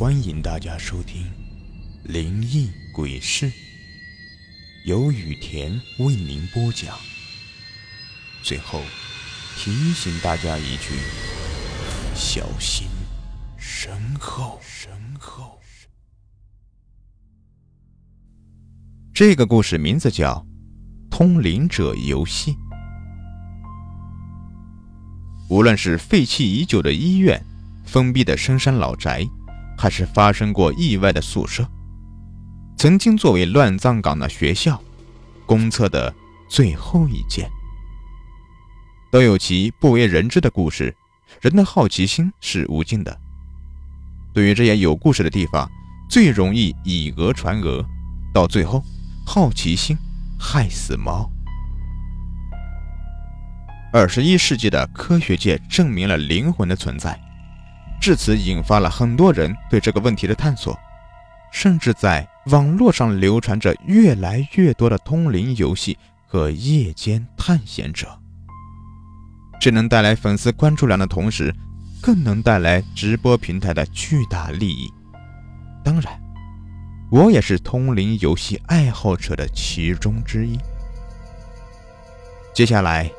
欢迎大家收听《灵异鬼事》，由雨田为您播讲。最后提醒大家一句：小心身后。身后。这个故事名字叫《通灵者游戏》。无论是废弃已久的医院、封闭的深山老宅，还是发生过意外的宿舍，曾经作为乱葬岗的学校，公厕的最后一间，都有其不为人知的故事。人的好奇心是无尽的，对于这些有故事的地方，最容易以讹传讹，到最后，好奇心害死猫。二十一世纪的科学界证明了灵魂的存在。至此，引发了很多人对这个问题的探索，甚至在网络上流传着越来越多的通灵游戏和夜间探险者。这能带来粉丝关注量的同时，更能带来直播平台的巨大利益。当然，我也是通灵游戏爱好者的其中之一。接下来，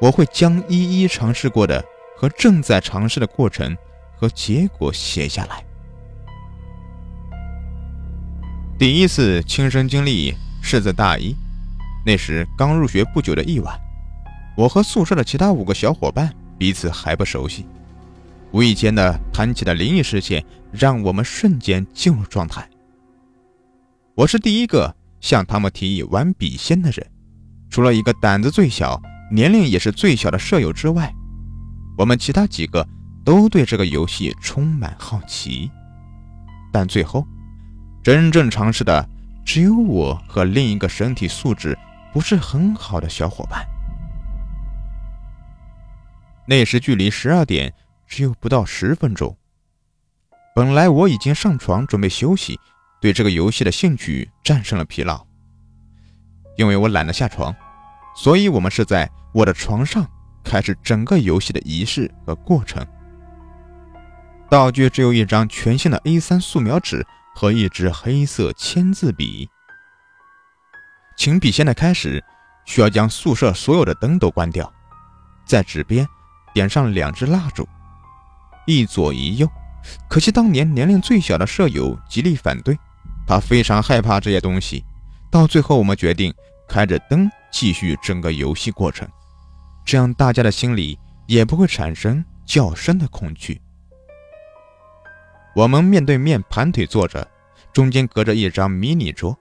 我会将一一尝试过的和正在尝试的过程。和结果写下来。第一次亲身经历是在大一，那时刚入学不久的一晚，我和宿舍的其他五个小伙伴彼此还不熟悉，无意间的谈起的灵异事件，让我们瞬间进入状态。我是第一个向他们提议玩笔仙的人，除了一个胆子最小、年龄也是最小的舍友之外，我们其他几个。都对这个游戏充满好奇，但最后真正尝试的只有我和另一个身体素质不是很好的小伙伴。那时距离十二点只有不到十分钟，本来我已经上床准备休息，对这个游戏的兴趣战胜了疲劳。因为我懒得下床，所以我们是在我的床上开始整个游戏的仪式和过程。道具只有一张全新的 A3 素描纸和一支黑色签字笔。请笔仙的开始，需要将宿舍所有的灯都关掉，在纸边点上两支蜡烛，一左一右。可惜当年年龄最小的舍友极力反对，他非常害怕这些东西。到最后，我们决定开着灯继续整个游戏过程，这样大家的心里也不会产生较深的恐惧。我们面对面盘腿坐着，中间隔着一张迷你桌，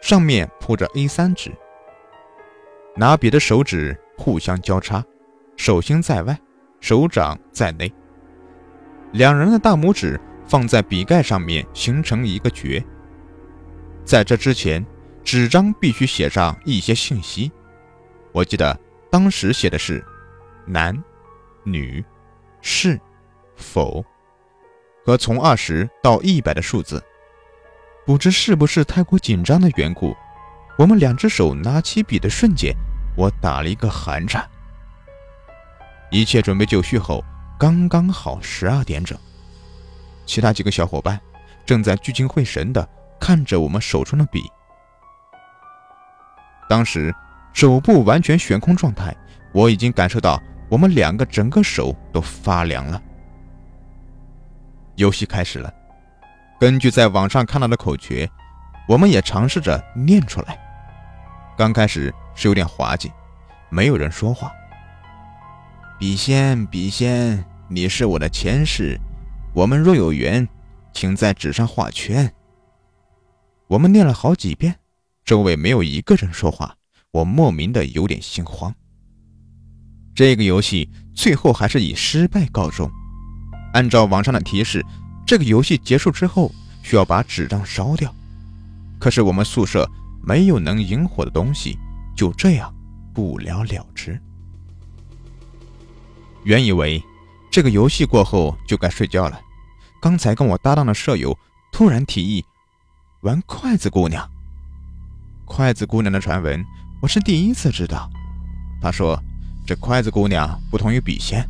上面铺着 A3 纸。拿笔的手指互相交叉，手心在外，手掌在内。两人的大拇指放在笔盖上面，形成一个诀。在这之前，纸张必须写上一些信息。我记得当时写的是男、女、是、否。和从二十到一百的数字，不知是不是太过紧张的缘故，我们两只手拿起笔的瞬间，我打了一个寒颤。一切准备就绪后，刚刚好十二点整，其他几个小伙伴正在聚精会神地看着我们手中的笔。当时手部完全悬空状态，我已经感受到我们两个整个手都发凉了。游戏开始了，根据在网上看到的口诀，我们也尝试着念出来。刚开始是有点滑稽，没有人说话。笔仙，笔仙，你是我的前世，我们若有缘，请在纸上画圈。我们念了好几遍，周围没有一个人说话，我莫名的有点心慌。这个游戏最后还是以失败告终。按照网上的提示，这个游戏结束之后需要把纸张烧掉。可是我们宿舍没有能引火的东西，就这样不了了之。原以为这个游戏过后就该睡觉了，刚才跟我搭档的舍友突然提议玩筷子姑娘。筷子姑娘的传闻我是第一次知道。他说，这筷子姑娘不同于笔仙。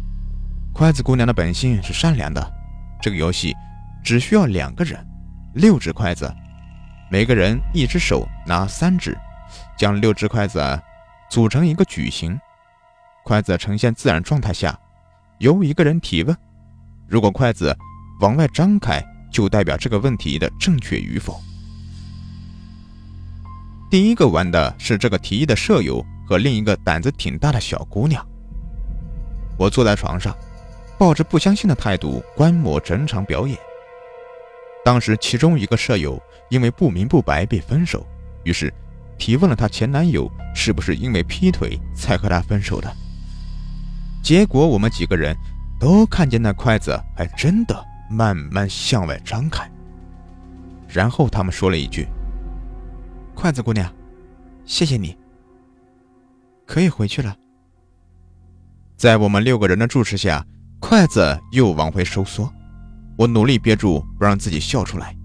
筷子姑娘的本性是善良的，这个游戏只需要两个人，六只筷子，每个人一只手拿三只，将六只筷子组成一个矩形，筷子呈现自然状态下，由一个人提问。如果筷子往外张开，就代表这个问题的正确与否。第一个玩的是这个提议的舍友和另一个胆子挺大的小姑娘。我坐在床上，抱着不相信的态度观摩整场表演。当时，其中一个舍友因为不明不白被分手，于是提问了她前男友是不是因为劈腿才和她分手的。结果，我们几个人都看见那筷子还真的慢慢向外张开。然后他们说了一句：“筷子姑娘，谢谢你，可以回去了。”在我们六个人的注视下，筷子又往回收缩。我努力憋住不让自己笑出来。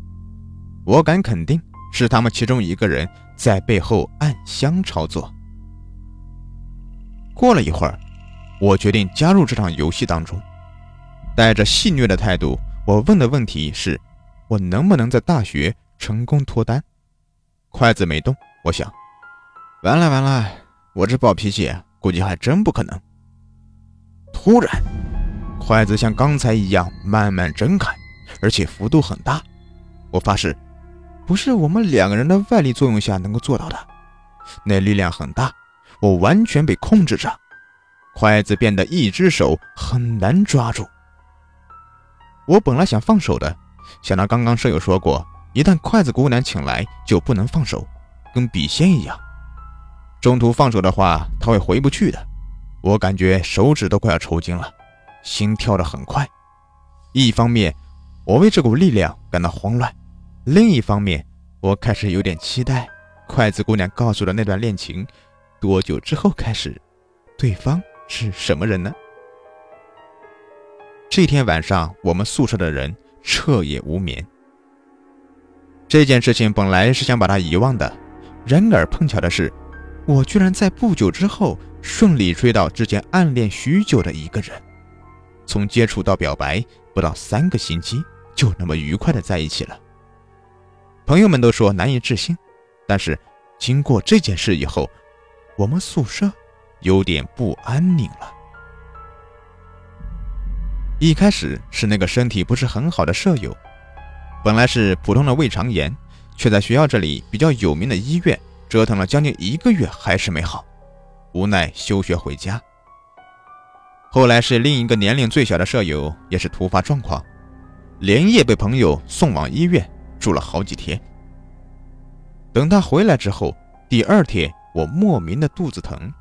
我敢肯定，是他们其中一个人在背后暗箱操作。过了一会儿，我决定加入这场游戏当中。带着戏谑的态度，我问的问题是：我能不能在大学成功脱单？筷子没动。我想，完了完了，我这暴脾气估计还真不可能。突然，筷子像刚才一样慢慢睁开，而且幅度很大。我发誓，不是我们两个人的外力作用下能够做到的。那力量很大，我完全被控制着。筷子变得一只手很难抓住。我本来想放手的，想到刚刚舍友说过，一旦筷子姑娘请来就不能放手，跟笔仙一样，中途放手的话，她会回不去的。我感觉手指都快要抽筋了，心跳得很快。一方面，我为这股力量感到慌乱；另一方面，我开始有点期待筷子姑娘告诉的那段恋情多久之后开始，对方是什么人呢？这天晚上，我们宿舍的人彻夜无眠。这件事情本来是想把它遗忘的，然而碰巧的是，我居然在不久之后。顺利追到之前暗恋许久的一个人，从接触到表白不到三个星期，就那么愉快的在一起了。朋友们都说难以置信，但是经过这件事以后，我们宿舍有点不安宁了。一开始是那个身体不是很好的舍友，本来是普通的胃肠炎，却在学校这里比较有名的医院折腾了将近一个月，还是没好。无奈休学回家。后来是另一个年龄最小的舍友，也是突发状况，连夜被朋友送往医院住了好几天。等他回来之后，第二天我莫名的肚子疼，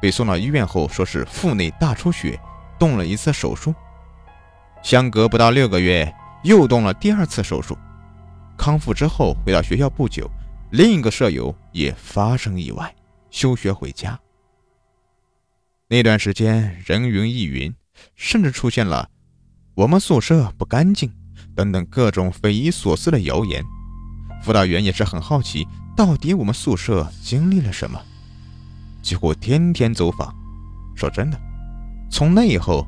被送到医院后说是腹内大出血，动了一次手术。相隔不到六个月，又动了第二次手术。康复之后回到学校不久，另一个舍友也发生意外。休学回家，那段时间人云亦云，甚至出现了我们宿舍不干净等等各种匪夷所思的谣言。辅导员也是很好奇，到底我们宿舍经历了什么，几乎天天走访。说真的，从那以后，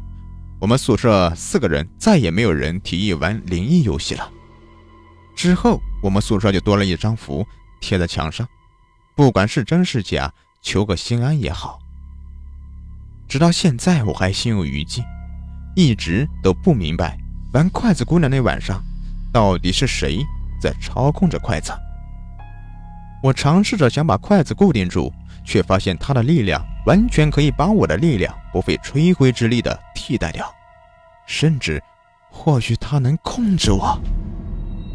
我们宿舍四个人再也没有人提议玩灵异游戏了。之后，我们宿舍就多了一张符贴在墙上。不管是真是假，求个心安也好。直到现在，我还心有余悸，一直都不明白玩筷子姑娘那晚上，到底是谁在操控着筷子。我尝试着想把筷子固定住，却发现它的力量完全可以把我的力量不费吹灰之力的替代掉，甚至，或许它能控制我。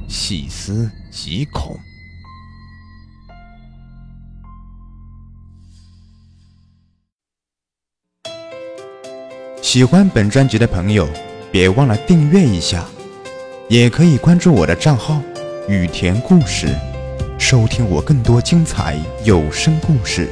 细思极恐。喜欢本专辑的朋友，别忘了订阅一下，也可以关注我的账号“雨田故事”，收听我更多精彩有声故事。